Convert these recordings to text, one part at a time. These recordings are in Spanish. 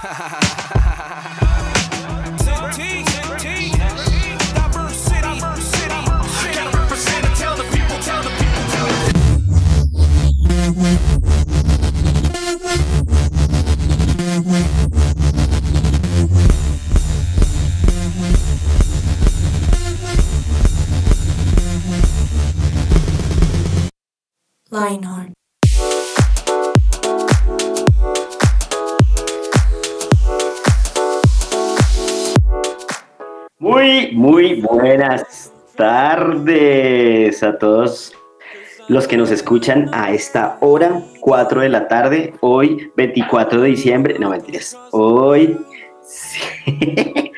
Lionheart. Muy, muy buenas tardes a todos los que nos escuchan a esta hora, 4 de la tarde, hoy 24 de diciembre, no mentiras, hoy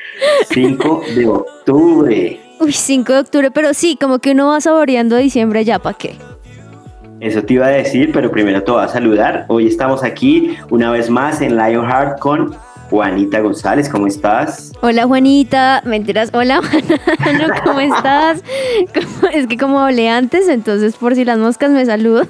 5 de octubre. Uy, 5 de octubre, pero sí, como que uno va saboreando diciembre ya, ¿para qué? Eso te iba a decir, pero primero te voy a saludar. Hoy estamos aquí una vez más en Lionheart con Juanita González, ¿cómo estás? Hola Juanita, mentiras, hola Juana, ¿cómo estás? Es que como hablé antes, entonces por si las moscas me saludo.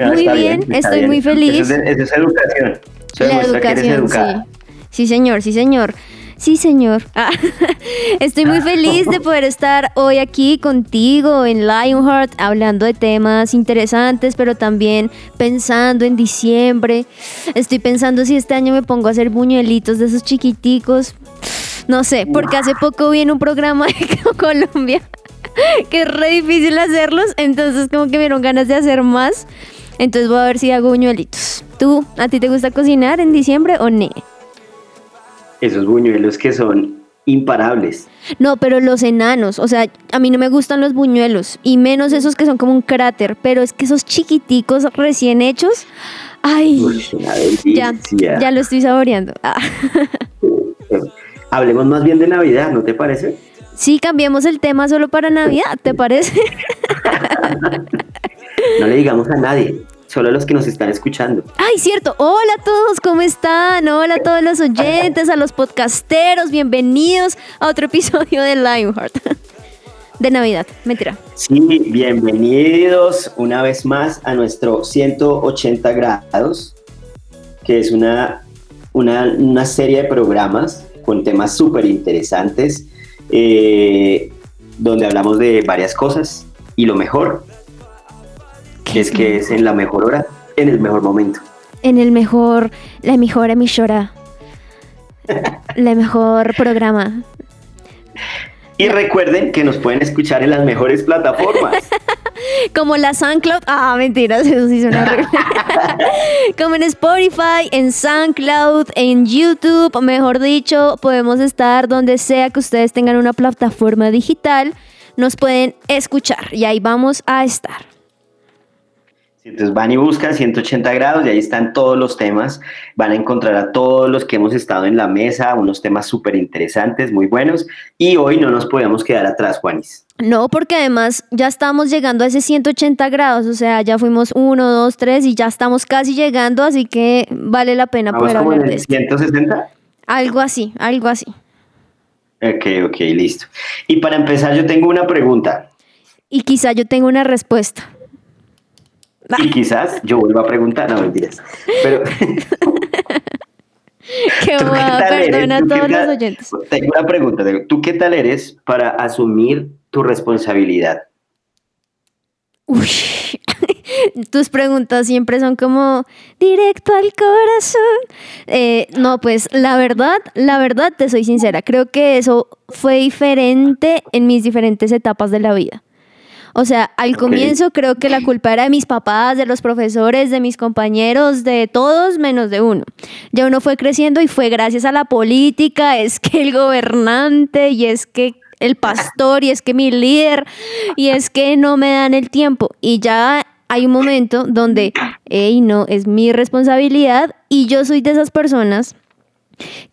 Ah, muy bien, estoy bien. muy feliz. Eso es, eso es educación. Eso La demuestra que eres educación, educada. sí. Sí, señor, sí, señor. Sí, señor. Ah, estoy muy feliz de poder estar hoy aquí contigo en Lionheart hablando de temas interesantes, pero también pensando en diciembre. Estoy pensando si este año me pongo a hacer buñuelitos de esos chiquiticos. No sé, porque hace poco vi en un programa de Colombia que es re difícil hacerlos, entonces como que me dieron ganas de hacer más. Entonces voy a ver si hago buñuelitos. ¿Tú, a ti te gusta cocinar en diciembre o no? Esos buñuelos que son imparables. No, pero los enanos, o sea, a mí no me gustan los buñuelos y menos esos que son como un cráter, pero es que esos chiquiticos recién hechos, ay, Uy, ya, ya lo estoy saboreando. Ah. Hablemos más bien de Navidad, ¿no te parece? Sí, cambiemos el tema solo para Navidad, ¿te parece? No le digamos a nadie, solo a los que nos están escuchando. Ay, cierto. Hola a todos, ¿cómo están? Hola a todos los oyentes, a los podcasteros, bienvenidos a otro episodio de Lionheart. De Navidad, mentira. Sí, bienvenidos una vez más a nuestro 180 grados, que es una, una, una serie de programas con temas súper interesantes, eh, donde hablamos de varias cosas y lo mejor, es que es en la mejor hora, en el mejor momento. En el mejor, la mejor emisora. La mejor programa. Y recuerden que nos pueden escuchar en las mejores plataformas. Como la SoundCloud. Ah, mentiras, eso sí suena. Como en Spotify, en SoundCloud, en YouTube, mejor dicho, podemos estar donde sea que ustedes tengan una plataforma digital, nos pueden escuchar y ahí vamos a estar. Entonces van y buscan 180 grados y ahí están todos los temas. Van a encontrar a todos los que hemos estado en la mesa, unos temas súper interesantes, muy buenos. Y hoy no nos podíamos quedar atrás, Juanis. No, porque además ya estamos llegando a ese 180 grados, o sea, ya fuimos uno, dos, tres y ya estamos casi llegando, así que vale la pena ¿Vamos poder como hablar en de esto. 160? Algo así, algo así. Ok, ok, listo. Y para empezar yo tengo una pregunta. Y quizá yo tengo una respuesta. Y quizás yo vuelva a preguntar, no mentiras. Pero Qué ¿tú qué bobada, tal eres? perdona a ¿Tú qué todos los oyentes. Tengo una pregunta. ¿Tú qué tal eres para asumir tu responsabilidad? Uy, tus preguntas siempre son como directo al corazón. Eh, no, pues la verdad, la verdad, te soy sincera, creo que eso fue diferente en mis diferentes etapas de la vida. O sea, al comienzo creo que la culpa era de mis papás, de los profesores, de mis compañeros, de todos menos de uno. Ya uno fue creciendo y fue gracias a la política, es que el gobernante y es que el pastor y es que mi líder y es que no me dan el tiempo. Y ya hay un momento donde, hey, no, es mi responsabilidad y yo soy de esas personas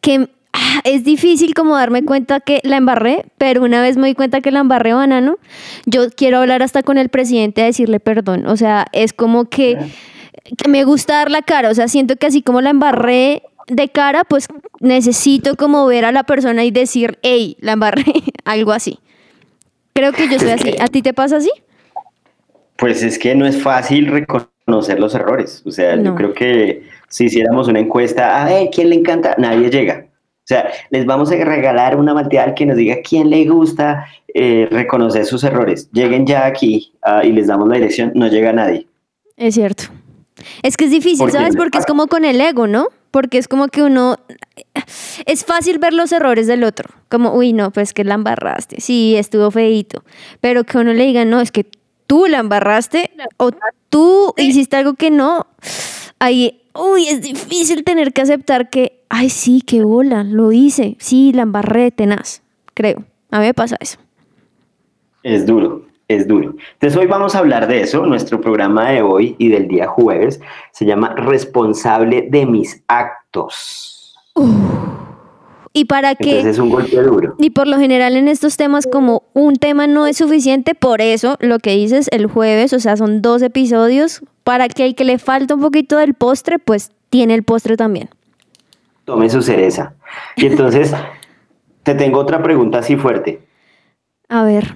que es difícil como darme cuenta que la embarré, pero una vez me di cuenta que la embarré banano, yo quiero hablar hasta con el presidente a decirle perdón. O sea, es como que, que me gusta dar la cara. O sea, siento que así como la embarré de cara, pues necesito como ver a la persona y decir, hey, la embarré, algo así. Creo que yo soy así. ¿A ti te pasa así? Pues es que no es fácil reconocer reconocer los errores. O sea, yo creo que si hiciéramos una encuesta, a ver, ¿quién le encanta? Nadie llega. O sea, les vamos a regalar una material que nos diga quién le gusta eh, reconocer sus errores. Lleguen ya aquí ah, y les damos la dirección, no llega nadie. Es cierto. Es que es difícil, ¿sabes? Porque es como con el ego, ¿no? Porque es como que uno... Es fácil ver los errores del otro. Como, uy, no, pues que la embarraste. Sí, estuvo feito. Pero que uno le diga, no, es que tú la embarraste o tú hiciste algo que no. Ahí, uy, es difícil tener que aceptar que, ay, sí, qué bola, lo hice. Sí, la embarré tenaz, creo. A mí me pasa eso. Es duro, es duro. Entonces hoy vamos a hablar de eso. Nuestro programa de hoy y del día jueves se llama Responsable de mis actos. Y para que... es un golpe duro. Y por lo general en estos temas, como un tema no es suficiente, por eso lo que dices el jueves, o sea, son dos episodios, para que el que le falta un poquito del postre, pues tiene el postre también. Tome su cereza. Y entonces, te tengo otra pregunta así fuerte. A ver.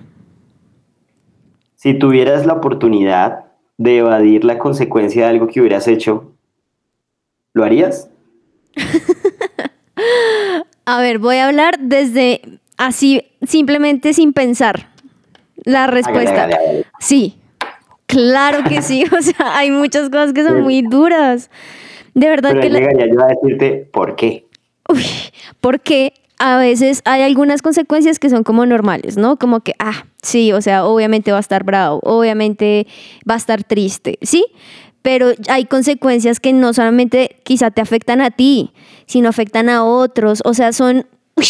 Si tuvieras la oportunidad de evadir la consecuencia de algo que hubieras hecho, ¿lo harías? A ver, voy a hablar desde así, simplemente sin pensar. La respuesta. Sí, claro que sí. O sea, hay muchas cosas que son muy duras. De verdad que... Llegaría yo a decirte por qué. Uy, porque a veces hay algunas consecuencias que son como normales, ¿no? Como que, ah, sí, o sea, obviamente va a estar bravo, obviamente va a estar triste, ¿sí? pero hay consecuencias que no solamente quizá te afectan a ti, sino afectan a otros. O sea, son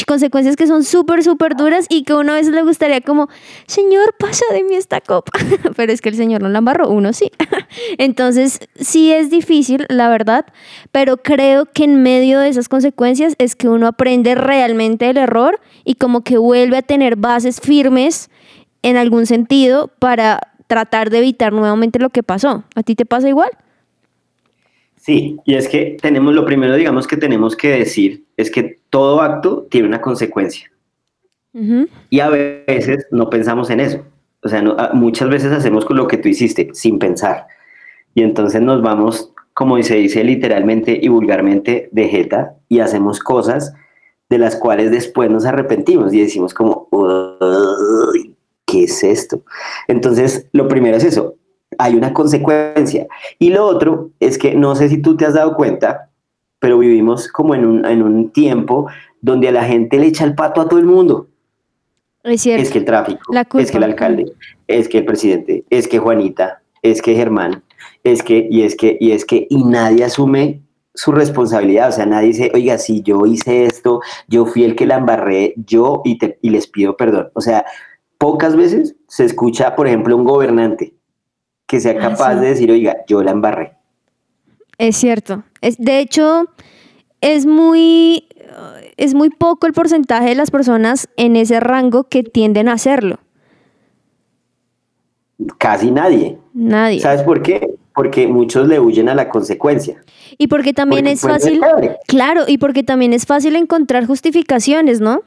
consecuencias que son súper, súper duras y que uno a veces le gustaría como, Señor, pasa de mí esta copa. pero es que el Señor no la embarró, uno sí. Entonces, sí es difícil, la verdad, pero creo que en medio de esas consecuencias es que uno aprende realmente el error y como que vuelve a tener bases firmes en algún sentido para tratar de evitar nuevamente lo que pasó. ¿A ti te pasa igual? Sí, y es que tenemos, lo primero, digamos, que tenemos que decir es que todo acto tiene una consecuencia. Y a veces no pensamos en eso. O sea, muchas veces hacemos con lo que tú hiciste sin pensar. Y entonces nos vamos, como se dice literalmente y vulgarmente, de jeta y hacemos cosas de las cuales después nos arrepentimos y decimos como, ¿qué es esto? Entonces, lo primero es eso, hay una consecuencia. Y lo otro es que no sé si tú te has dado cuenta, pero vivimos como en un, en un tiempo donde a la gente le echa el pato a todo el mundo. Es cierto. Es que el tráfico, es que el alcalde, es que el presidente, es que Juanita, es que Germán, es que, y es que, y es que, y nadie asume su responsabilidad, o sea, nadie dice, oiga, si yo hice esto, yo fui el que la embarré, yo y, te, y les pido perdón. O sea, pocas veces se escucha, por ejemplo, un gobernante que sea ah, capaz de decir, oiga, yo la embarré. Es cierto. Es, de hecho, es muy, es muy poco el porcentaje de las personas en ese rango que tienden a hacerlo. Casi nadie. Nadie. ¿Sabes por qué? Porque muchos le huyen a la consecuencia. Y porque también es fácil. Claro, y porque también es fácil encontrar justificaciones, ¿no?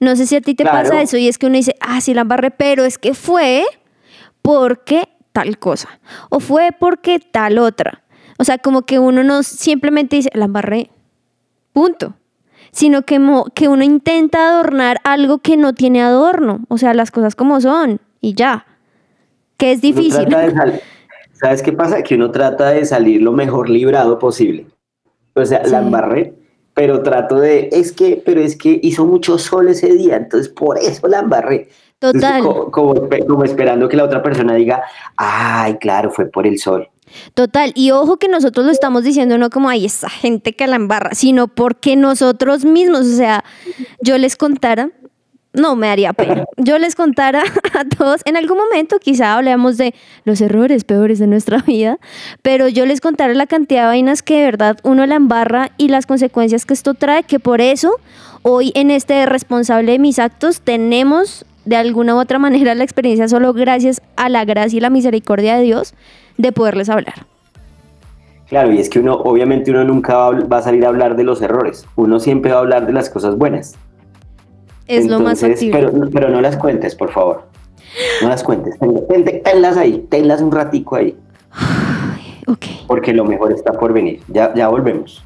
No sé si a ti te pasa eso y es que uno dice, ah, sí la embarré, pero es que fue porque tal cosa o fue porque tal otra. O sea, como que uno no simplemente dice, la embarré, punto. Sino que, que uno intenta adornar algo que no tiene adorno. O sea, las cosas como son y ya. Que es difícil. ¿Sabes qué pasa? Que uno trata de salir lo mejor librado posible. O sea, la embarré, pero trato de, es que, pero es que hizo mucho sol ese día, entonces por eso la embarré. Total. como, esperando que la otra persona diga, ay, claro, fue por el sol. Total, y ojo que nosotros lo estamos diciendo no como, ay, esa gente que la embarra, sino porque nosotros mismos, o sea, yo les contara, no me haría pena. Yo les contara a todos, en algún momento quizá hablemos de los errores peores de nuestra vida, pero yo les contara la cantidad de vainas que de verdad uno la embarra y las consecuencias que esto trae, que por eso hoy en este responsable de mis actos tenemos de alguna u otra manera la experiencia solo gracias a la gracia y la misericordia de Dios de poderles hablar. Claro, y es que uno, obviamente uno nunca va a salir a hablar de los errores, uno siempre va a hablar de las cosas buenas. Es lo más Pero, pero no las cuentes, por favor. No las cuentes. Tenlas ahí, tenlas un ratico ahí. Porque lo mejor está por venir. Ya, ya volvemos.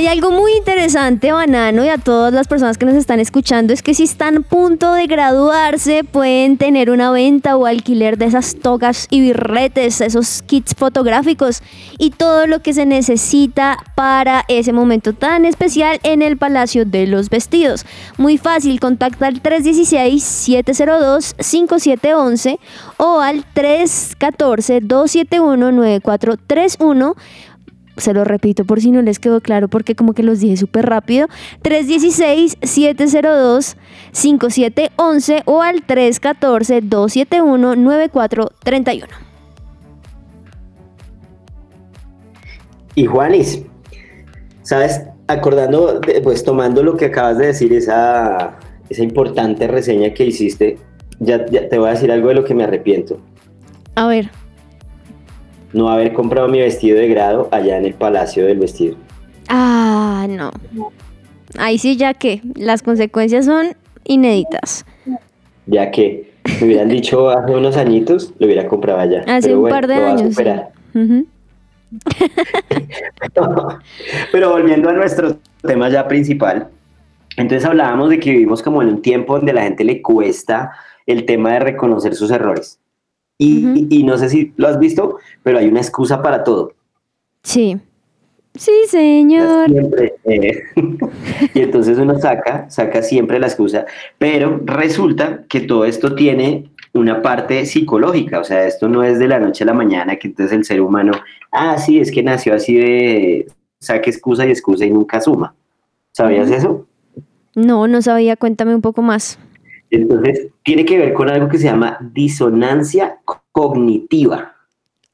Hay algo muy interesante, Banano, y a todas las personas que nos están escuchando, es que si están a punto de graduarse, pueden tener una venta o alquiler de esas togas y birretes, esos kits fotográficos y todo lo que se necesita para ese momento tan especial en el Palacio de los Vestidos. Muy fácil, contacta al 316-702-5711 o al 314-271-9431 se lo repito por si no les quedó claro porque como que los dije súper rápido, 316-702-5711 o al 314-271-9431. Y Juanis, ¿sabes? Acordando, pues tomando lo que acabas de decir, esa, esa importante reseña que hiciste, ya, ya te voy a decir algo de lo que me arrepiento. A ver no haber comprado mi vestido de grado allá en el Palacio del Vestido. Ah, no. Ahí sí, ya que las consecuencias son inéditas. Ya que me hubieran dicho hace unos añitos, lo hubiera comprado allá. Hace un par de años. Pero volviendo a nuestro tema ya principal, entonces hablábamos de que vivimos como en un tiempo donde a la gente le cuesta el tema de reconocer sus errores. Y, no sé si lo has visto, pero hay una excusa para todo. Sí. Sí, señor. Siempre, eh, y entonces uno saca, saca siempre la excusa, pero resulta que todo esto tiene una parte psicológica, o sea, esto no es de la noche a la mañana, que entonces el ser humano, ah, sí, es que nació así de saque excusa y excusa y nunca suma. ¿Sabías eso? No, no sabía, cuéntame un poco más. Entonces, tiene que ver con algo que se llama disonancia cognitiva.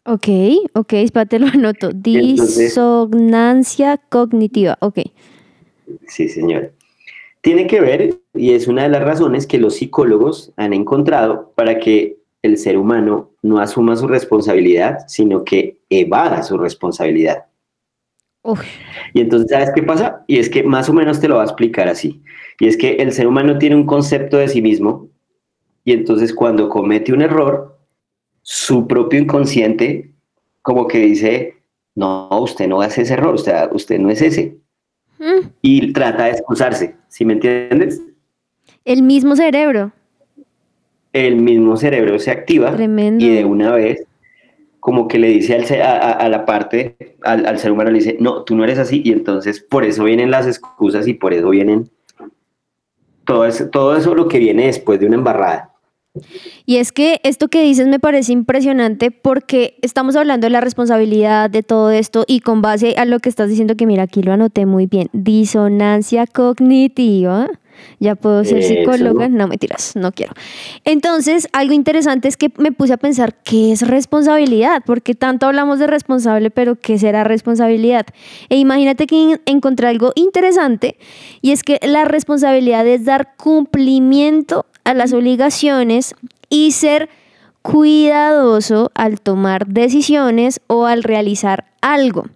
Ok, ok, espérate, lo anoto. Disonancia cognitiva, ok. Sí, señor. Tiene que ver, y es una de las razones que los psicólogos han encontrado para que el ser humano no asuma su responsabilidad, sino que evada su responsabilidad. Y entonces, ¿sabes qué pasa? Y es que más o menos te lo va a explicar así. Y es que el ser humano tiene un concepto de sí mismo y entonces cuando comete un error, su propio inconsciente como que dice, no, usted no hace ese error, usted, usted no es ese. Mm. Y trata de excusarse, ¿sí me entiendes? El mismo cerebro. El mismo cerebro se activa y de una vez como que le dice al, a, la parte, al, al, ser humano le dice, no, tú no eres así, y entonces por eso vienen las excusas y por eso vienen todo eso, todo eso lo que viene después de una embarrada. Y es que esto que dices me parece impresionante porque estamos hablando de la responsabilidad de todo esto y con base a lo que estás diciendo, que mira, aquí lo anoté muy bien, disonancia cognitiva ya puedo ser psicóloga, no mentiras, no quiero. Entonces, algo interesante es que me puse a pensar qué es responsabilidad, porque tanto hablamos de responsable, pero qué será responsabilidad. E imagínate que encontré algo interesante y es que la responsabilidad es dar cumplimiento a las obligaciones y ser cuidadoso al tomar decisiones o al realizar algo.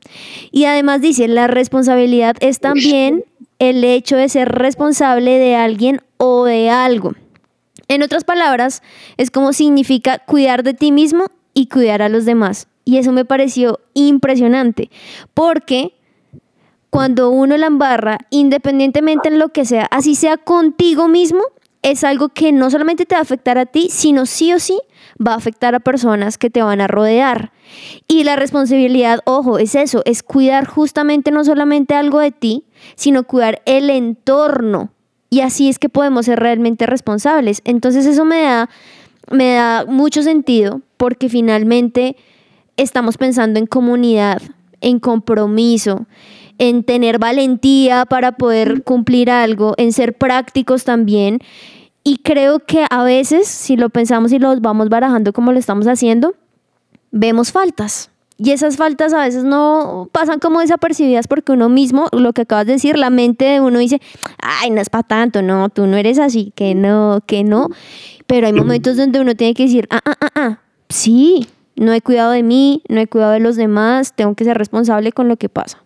Y además dice, la responsabilidad es también el hecho de ser responsable de alguien o de algo. En otras palabras, es como significa cuidar de ti mismo y cuidar a los demás. Y eso me pareció impresionante, porque cuando uno la embarra, independientemente en lo que sea, así sea contigo mismo, es algo que no solamente te va a afectar a ti, sino sí o sí va a afectar a personas que te van a rodear. Y la responsabilidad, ojo, es eso, es cuidar justamente no solamente algo de ti, sino cuidar el entorno. Y así es que podemos ser realmente responsables. Entonces eso me da, me da mucho sentido porque finalmente estamos pensando en comunidad, en compromiso, en tener valentía para poder cumplir algo, en ser prácticos también Y creo que a veces, si lo pensamos y lo vamos barajando como lo estamos haciendo, vemos faltas. Y esas faltas a veces no pasan como desapercibidas porque uno mismo, lo que acabas de decir, la mente de uno dice, ay, no es para tanto, no, tú no eres así, que no, que no. Pero hay momentos donde uno tiene que decir, ah, ah, ah, ah, sí, no he cuidado de mí, no he cuidado de los demás, tengo que ser responsable con lo que pasa.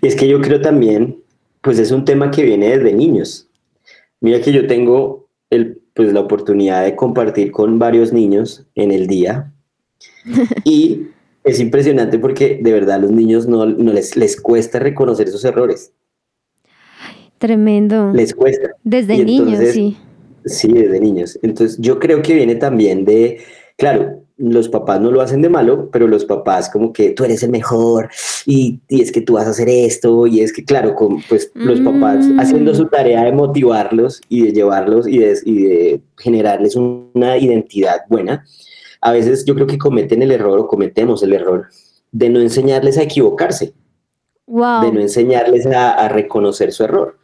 Y es que yo creo también, pues es un tema que viene desde niños. Mira que yo tengo el, pues, la oportunidad de compartir con varios niños en el día y es impresionante porque de verdad a los niños no, les, les cuesta reconocer esos errores. Tremendo. Les cuesta. Desde niños, sí. Sí, desde niños. Entonces yo creo que viene también de, claro, los papás no lo hacen de malo, pero los papás como que tú eres el mejor y, es que tú vas a hacer esto y es que claro, con, pues los papás mm. haciendo su tarea de motivarlos y de llevarlos y de, y de generarles una identidad buena, a veces yo creo que cometen el error o cometemos el error de no enseñarles a equivocarse, de no enseñarles a, reconocer su error.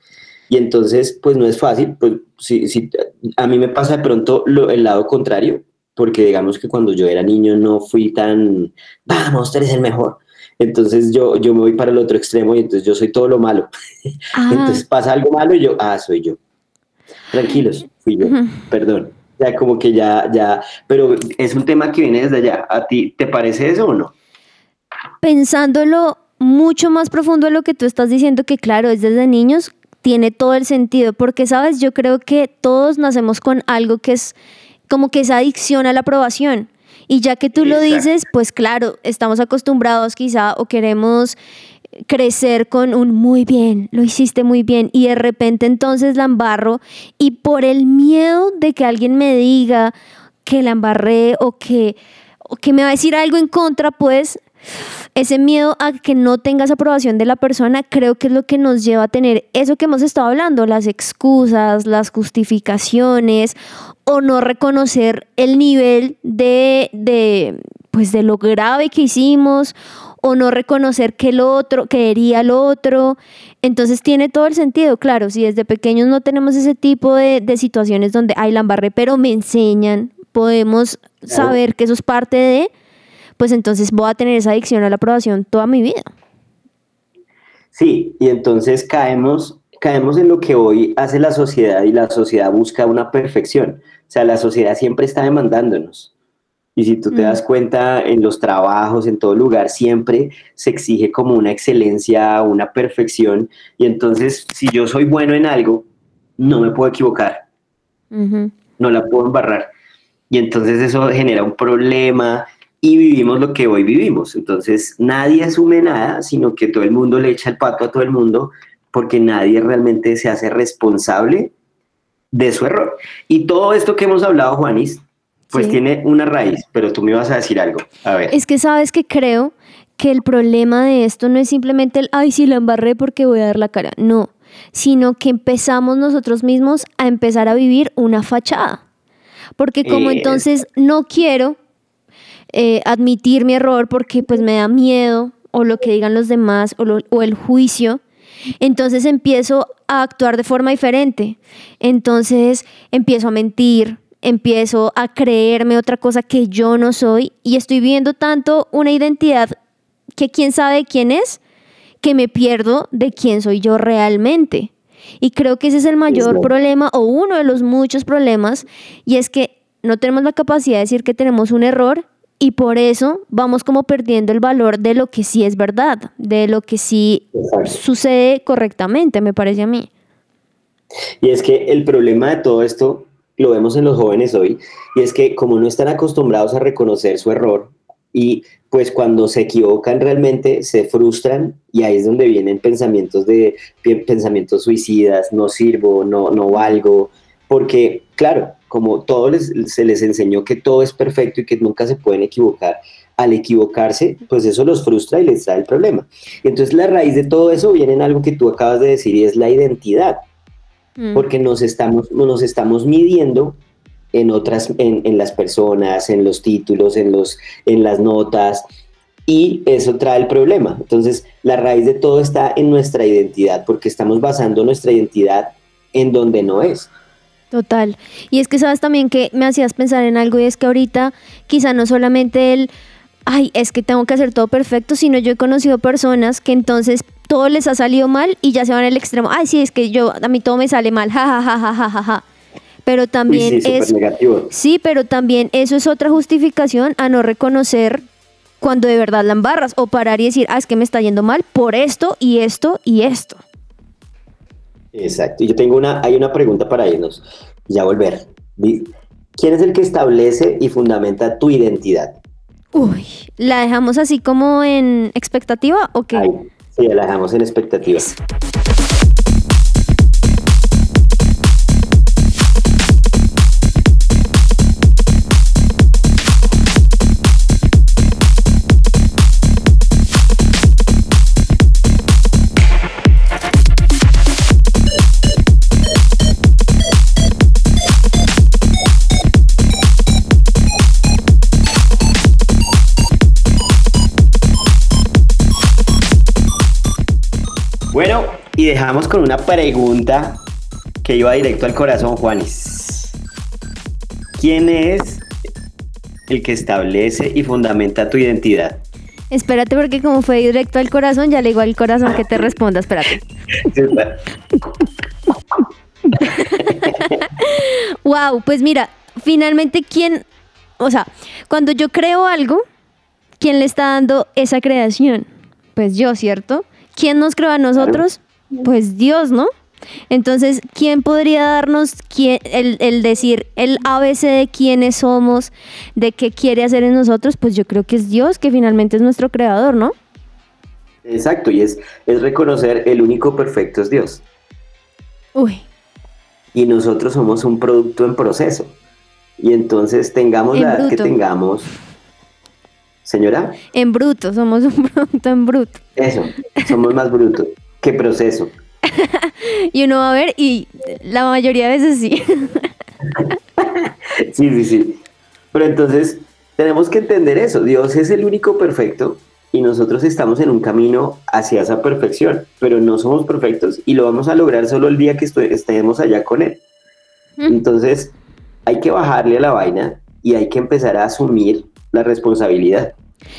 Y entonces, pues no es fácil, pues si, si a mí me pasa de pronto el lado contrario, porque digamos que cuando yo era niño no fui tan, vamos, tú eres el mejor. Entonces yo, yo me voy para el otro extremo y entonces yo soy todo lo malo. Ah. Entonces pasa algo malo y yo, ah, soy yo. Tranquilos, fui yo, perdón ya como que ya, ya, pero es un tema que viene desde allá. ¿A ti te parece eso o no? Pensándolo mucho más profundo de lo que tú estás diciendo, que claro, es desde niños, tiene todo el sentido, porque sabes, yo creo que todos nacemos con algo que es como que esa adicción a la aprobación. Y ya que tú lo dices, pues claro, estamos acostumbrados quizá o queremos crecer con un muy bien, lo hiciste muy bien y de repente entonces la embarro y por el miedo de que alguien me diga que la embarré o que, o que me va a decir algo en contra, pues ese miedo a que no tengas aprobación de la persona creo que es lo que nos lleva a tener eso que hemos estado hablando, las excusas, las justificaciones o no reconocer el nivel de, de pues de lo grave que hicimos o no reconocer que el otro, que hería al otro. Entonces tiene todo el sentido, claro, si desde pequeños no tenemos ese tipo de, situaciones donde hay la pero me enseñan, podemos saber que eso es parte de, pues entonces voy a tener esa adicción a la aprobación toda mi vida. Sí, y entonces caemos, caemos en lo que hoy hace la sociedad y la sociedad busca una perfección. O sea, la sociedad siempre está demandándonos. Y si tú te das mm. cuenta en los trabajos, en todo lugar, siempre se exige como una excelencia, una perfección. Y entonces, si yo soy bueno en algo, no me puedo equivocar. No la puedo embarrar. Y entonces eso genera un problema y vivimos lo que hoy vivimos. Entonces, nadie asume nada, sino que todo el mundo le echa el pato a todo el mundo porque nadie realmente se hace responsable de su error. Y todo esto que hemos hablado, Juanis, pues tiene una raíz, pero tú me vas a decir algo. A ver. Es que sabes que creo que el problema de esto no es simplemente el, ay, si lo embarré porque voy a dar la cara. No, sino que empezamos nosotros mismos a empezar a vivir una fachada. Porque como entonces no quiero eh, admitir mi error porque pues me da miedo o lo que digan los demás o, o el juicio, entonces empiezo a actuar de forma diferente. Entonces empiezo a mentir, empiezo a creerme otra cosa que yo no soy y estoy viendo tanto una identidad que quién sabe quién es, que me pierdo de quién soy yo realmente. Y creo que ese es el mayor problema o uno de los muchos problemas y es que no tenemos la capacidad de decir que tenemos un error y por eso vamos como perdiendo el valor de lo que sí es verdad, de lo que sí sucede correctamente, me parece a mí. Y es que el problema de todo esto lo vemos en los jóvenes hoy, y es que como no están acostumbrados a reconocer su error, y pues cuando se equivocan realmente se frustran y ahí es donde vienen pensamientos de pensamientos suicidas, no sirvo, no, no valgo, porque claro, como todo les, se les enseñó que todo es perfecto y que nunca se pueden equivocar, al equivocarse, pues eso los frustra y les trae el problema. entonces la raíz de todo eso viene en algo que tú acabas de decir y es la identidad. Mm. porque nos estamos, nos estamos midiendo en otras, en, las personas, en los títulos, en, los, en las notas, y eso trae el problema. Entonces, la raíz de todo está en nuestra identidad, porque estamos basando nuestra identidad en donde no es. Total. Y es que sabes también que me hacías pensar en algo y es que ahorita quizá no solamente el, ay, es que tengo que hacer todo perfecto, sino yo he conocido personas que entonces todo les ha salido mal y ya se van al extremo, ay, sí, es que yo, a mí todo me sale mal, ja, ja, ja, ja, ja, ja. Pero también sí, es... negativo. Sí, pero también eso es otra justificación a no reconocer cuando de verdad la embarras o parar y decir, ah, es que me está yendo mal por esto y esto y esto. Exacto. Yo tengo una, hay una pregunta para irnos. Ya volver. ¿Quién es el que establece y fundamenta tu identidad? Uy, ¿la dejamos así como en expectativa o qué? sí, la dejamos en expectativa. Y dejamos con una pregunta que iba directo al corazón, Juanis. ¿Quién es el que establece y fundamenta tu identidad? Espérate porque como fue directo al corazón, ya le digo al corazón que te responda, espérate. wow, pues mira, finalmente quién, o sea, cuando yo creo algo, ¿quién le está dando esa creación? Pues yo, ¿cierto? ¿Quién nos creó a nosotros? Pues Dios, ¿no? Entonces, ¿quién podría darnos el, decir el ABC de quiénes somos, de qué quiere hacer en nosotros? Pues yo creo que es Dios, que finalmente es nuestro creador, ¿no? Exacto, y es, es reconocer el único perfecto es Dios. Uy. Y nosotros somos un producto en proceso. Y entonces tengamos la edad que tengamos. Señora. En bruto, somos un producto en bruto. Eso, somos más brutos. ¿Qué proceso? y uno va a ver y la mayoría de veces sí. sí, sí, sí. Pero entonces tenemos que entender eso. Dios es el único perfecto y nosotros estamos en un camino hacia esa perfección, pero no somos perfectos y lo vamos a lograr solo el día que estemos allá con Él. Entonces hay que bajarle a la vaina y hay que empezar a asumir la responsabilidad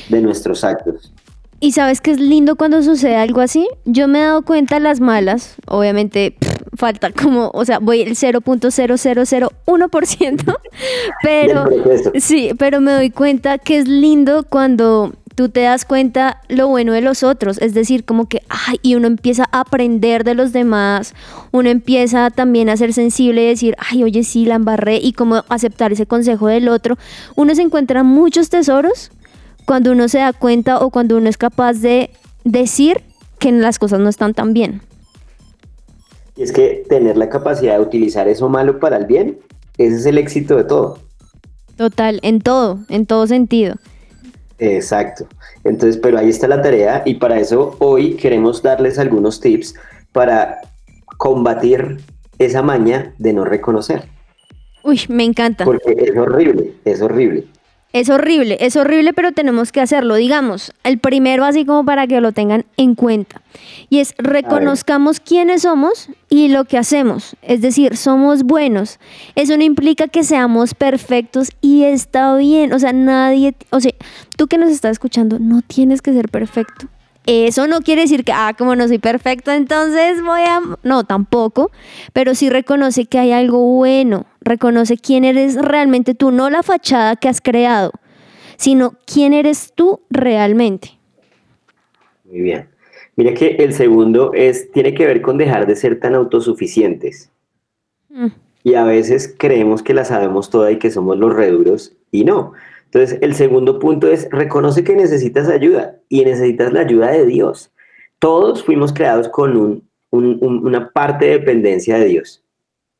de nuestros actos. Y sabes que es lindo cuando sucede algo así. Yo me he dado cuenta las malas, obviamente falta como, o sea, voy el 0.0001%, pero sí, pero me doy cuenta que es lindo cuando tú te das cuenta lo bueno de los otros, es decir, como que, ay, y uno empieza a aprender de los demás, uno empieza también a ser sensible y decir, ay, oye, sí, la embarré, y como aceptar ese consejo del otro. Uno se encuentra muchos tesoros cuando uno se da cuenta o cuando uno es capaz de decir que las cosas no están tan bien. Y es que tener la capacidad de utilizar eso malo para el bien, ese es el éxito de todo. Total, en todo, en todo sentido. Exacto. Entonces, pero ahí está la tarea y para eso hoy queremos darles algunos tips para combatir esa maña de no reconocer. Uy, me encanta. Porque es horrible, es horrible. Es horrible, es horrible, pero tenemos que hacerlo. Digamos, el primero así como para que lo tengan en cuenta. Y es reconozcamos quiénes somos y lo que hacemos. Es decir, somos buenos. Eso no implica que seamos perfectos y está bien. O sea, nadie, o sea, tú que nos estás escuchando, no tienes que ser perfecto. Eso no quiere decir que, ah, como no soy perfecto, entonces voy a... No, tampoco, pero sí reconoce que hay algo bueno, reconoce quién eres realmente tú, no la fachada que has creado, sino quién eres tú realmente. Muy bien. Mira que el segundo es, tiene que ver con dejar de ser tan autosuficientes. Mm. Y a veces creemos que la sabemos toda y que somos los reduros, y no. Entonces, el segundo punto es, reconoce que necesitas ayuda y necesitas la ayuda de Dios. Todos fuimos creados con una parte de dependencia de Dios.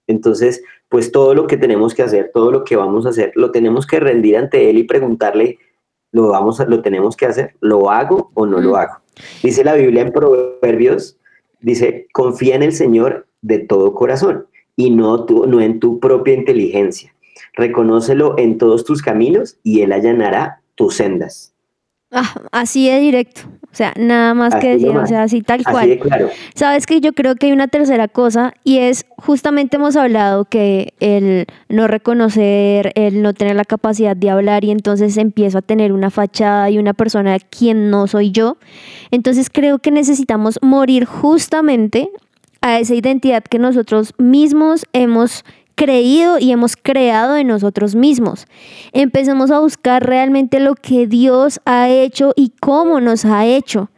Entonces, pues todo lo que tenemos que hacer, todo lo que vamos a hacer, lo tenemos que rendir ante Él y preguntarle, ¿lo, vamos a, lo tenemos que hacer? ¿Lo hago o no lo hago? Dice la Biblia en Proverbios, dice, confía en el Señor de todo corazón y no, no en tu propia inteligencia reconócelo en todos tus caminos y Él allanará tus sendas. Ah, así de directo. O sea, nada más que decir, o sea, así tal cual. Así claro. Sabes que yo creo que hay una tercera cosa y es justamente hemos hablado que el no reconocer, el no tener la capacidad de hablar y entonces empiezo a tener una fachada y una persona quien no soy yo. Entonces creo que necesitamos morir justamente a esa identidad que nosotros mismos hemos creído y hemos creado en nosotros mismos. Empecemos a buscar realmente lo que Dios ha hecho y cómo nos ha hecho.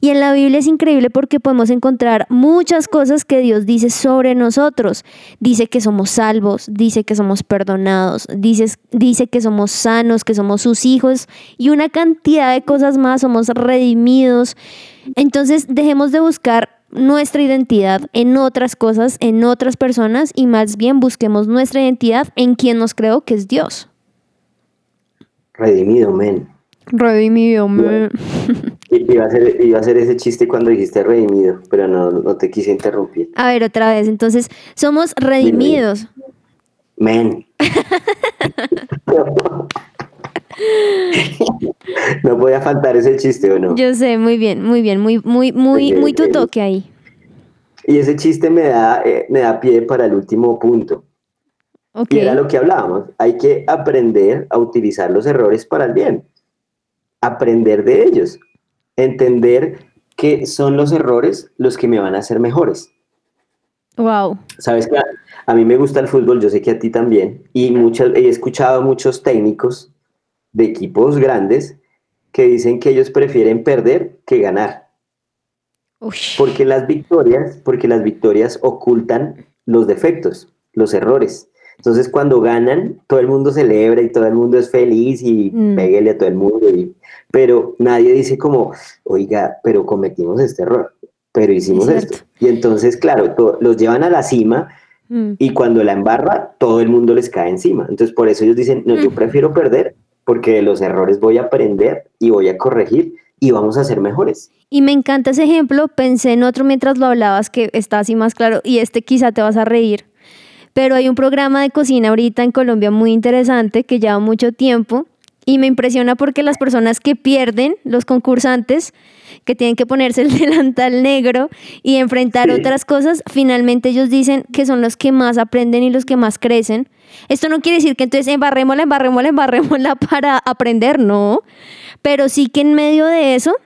Y en la Biblia es increíble porque podemos encontrar muchas cosas que Dios dice sobre nosotros. Dice que somos salvos, dice que somos perdonados, dice, dice que somos sanos, que somos sus hijos y una cantidad de cosas más, somos redimidos. Entonces dejemos de buscar nuestra identidad en otras cosas, en otras personas y más bien busquemos nuestra identidad en quien nos creo que es Dios. Redimido, men. Redimido, men. Iba a, ser, iba a hacer ese chiste cuando dijiste redimido, pero no, no te quise interrumpir. A ver, otra vez. Entonces, somos redimidos. Men. no podía faltar ese chiste, ¿o no? Yo sé, muy bien, muy bien, muy, muy, muy, muy tu toque ahí. Y ese chiste me da, eh, me da pie para el último punto. Y era lo que hablábamos. Hay que aprender a utilizar los errores para el bien. Aprender de ellos. Entender que son los errores los que me van a hacer mejores. Wow. Sabes que a, mí me gusta el fútbol, yo sé que a ti también, y muchas, he escuchado muchos técnicos de equipos grandes que dicen que ellos prefieren perder que ganar. Porque las victorias, porque las victorias ocultan los defectos, los errores. Entonces cuando ganan, todo el mundo celebra y todo el mundo es feliz y mm. pégale a todo el mundo. pero nadie dice como, oiga, pero cometimos este error, pero hicimos esto. Y entonces, claro, los llevan a la cima mm. y cuando la embarra, todo el mundo les cae encima. Entonces por eso ellos dicen, no, yo mm. prefiero perder porque de los errores voy a aprender y voy a corregir y vamos a ser mejores. Y me encanta ese ejemplo, pensé en otro mientras lo hablabas que está así más claro y este quizá te vas a reír, pero hay un programa de cocina ahorita en Colombia muy interesante que lleva mucho tiempo y me impresiona porque las personas que pierden, los concursantes, que tienen que ponerse el delantal negro y enfrentar otras cosas, finalmente ellos dicen que son los que más aprenden y los que más crecen. Esto no quiere decir que entonces embarrémosla, embarrémosla, embarrémosla para aprender, no. Pero sí que en medio de eso,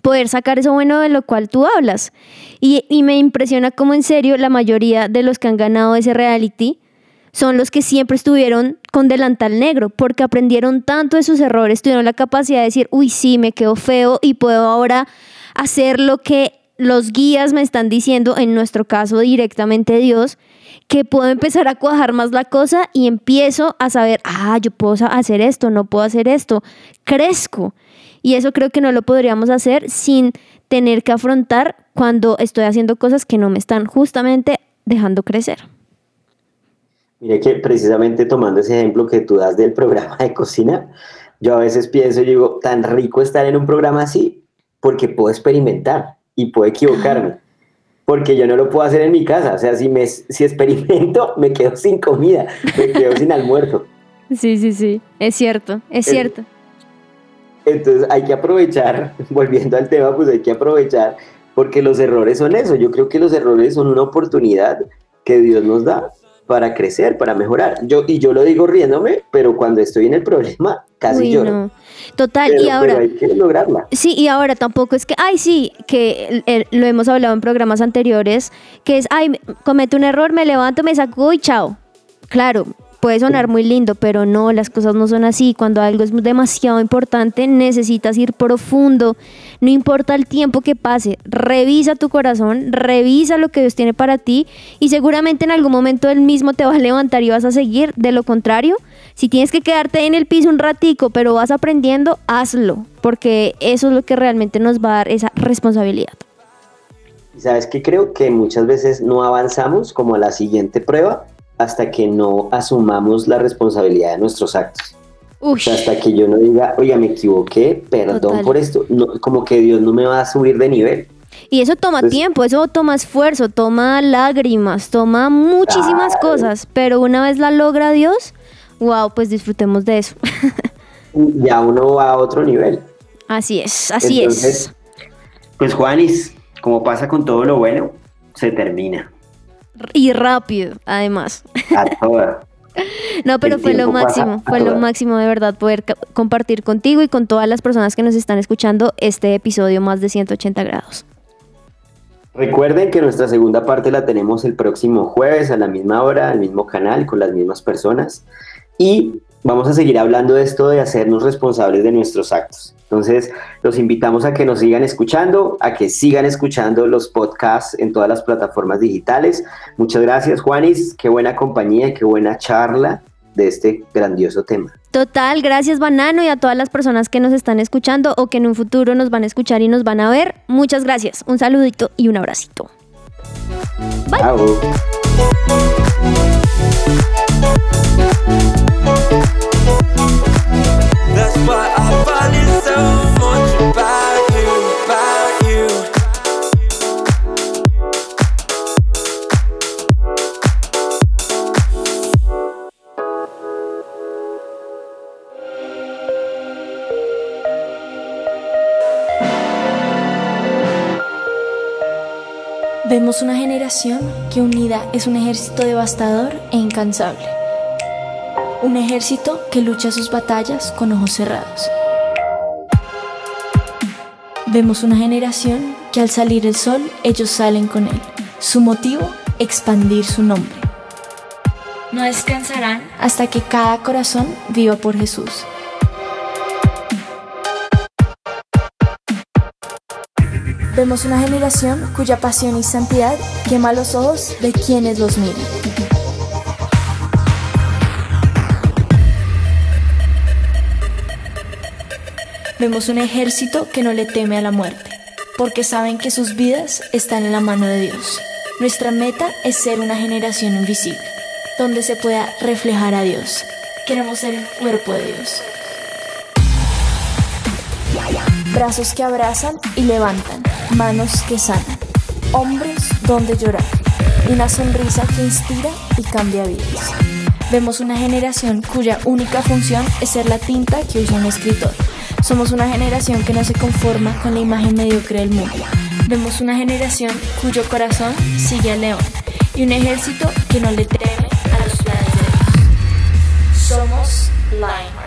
poder sacar eso bueno de lo cual tú hablas. Y, y me impresiona como en serio la mayoría de los que han ganado ese reality son los que siempre estuvieron con delantal negro, porque aprendieron tanto de sus errores, tuvieron la capacidad de decir, uy, sí, me quedó feo y puedo ahora hacer lo que los guías me están diciendo, en nuestro caso directamente Dios, que puedo empezar a cuajar más la cosa y empiezo a saber, ah, yo puedo hacer esto, no puedo hacer esto, crezco. Y eso creo que no lo podríamos hacer sin tener que afrontar cuando estoy haciendo cosas que no me están justamente dejando crecer. Mire que precisamente tomando ese ejemplo que tú das del programa de cocina, yo a veces pienso, yo digo, tan rico estar en un programa así, porque puedo experimentar y puedo equivocarme, porque yo no lo puedo hacer en mi casa, o sea, si, me, si experimento, me quedo sin comida, me quedo sin almuerzo. Sí, sí, sí, es cierto, es cierto. Entonces hay que aprovechar, volviendo al tema, pues hay que aprovechar, porque los errores son eso, yo creo que los errores son una oportunidad que Dios nos da para crecer, para mejorar. Yo, y yo lo digo riéndome, pero cuando estoy en el problema, casi lloro. Total, y ahora. hay que lograrla. Sí, y ahora tampoco es que, ay, sí, que lo hemos hablado en programas anteriores, que es, ay, cometo un error, me levanto, me saco y chao. Claro, puede sonar muy lindo, pero no, las cosas no son así. Cuando algo es demasiado importante, necesitas ir profundo. No importa el tiempo que pase, revisa tu corazón, revisa lo que Dios tiene para ti y seguramente en algún momento él mismo te va a levantar y vas a seguir. De lo contrario, si tienes que quedarte en el piso un ratico, pero vas aprendiendo, hazlo, porque eso es lo que realmente nos va a dar esa responsabilidad. ¿Sabes qué? Creo que muchas veces no avanzamos como la siguiente prueba hasta que no asumamos la responsabilidad de nuestros actos. hasta que yo no diga, oiga, me equivoqué, perdón por esto, no, como que Dios no me va a subir de nivel. Y eso toma tiempo, eso toma esfuerzo, toma lágrimas, toma muchísimas cosas, pero una vez la logra Dios, wow, pues disfrutemos de eso. ya uno va a otro nivel. Así es, así es. Pues Juanis, como pasa con todo lo bueno, se termina. Y rápido, además. A. No, pero fue lo máximo, fue lo máximo de verdad poder compartir contigo y con todas las personas que nos están escuchando este episodio más de 180 grados. Recuerden que nuestra segunda parte la tenemos el próximo jueves a la misma hora, al mismo canal, con las mismas personas. Y vamos a seguir hablando de esto de hacernos responsables de nuestros actos. Entonces, los invitamos a que nos sigan escuchando, a que sigan escuchando los podcasts en todas las plataformas digitales. Muchas gracias, Juanis. Qué buena compañía, qué buena charla de este grandioso tema. Total, gracias Banano y a todas las personas que nos están escuchando o que en un futuro nos van a escuchar y nos van a ver. Muchas gracias. Un saludito y un abracito. Bye. Vemos una generación que unida es un ejército devastador e incansable. Un ejército que lucha sus batallas con ojos cerrados. Vemos una generación que al salir el sol ellos salen con él. Su motivo, expandir su nombre. No descansarán hasta que cada corazón viva por Jesús. Vemos una generación cuya pasión y santidad quema los ojos de quienes los miran. Vemos un ejército que no le teme a la muerte, porque saben que sus vidas están en la mano de Dios. Nuestra meta es ser una generación invisible, donde se pueda reflejar a Dios. Queremos ser el cuerpo de Dios. Brazos que abrazan y levantan manos que sanan, hombros donde llorar, una sonrisa que inspira y cambia vidas. Vemos una generación cuya única función es ser la tinta que usa un escritor. Somos una generación que no se conforma con la imagen mediocre del mundo. Vemos una generación cuyo corazón sigue al león y un ejército que no le teme a los planes. Somos Lionheart.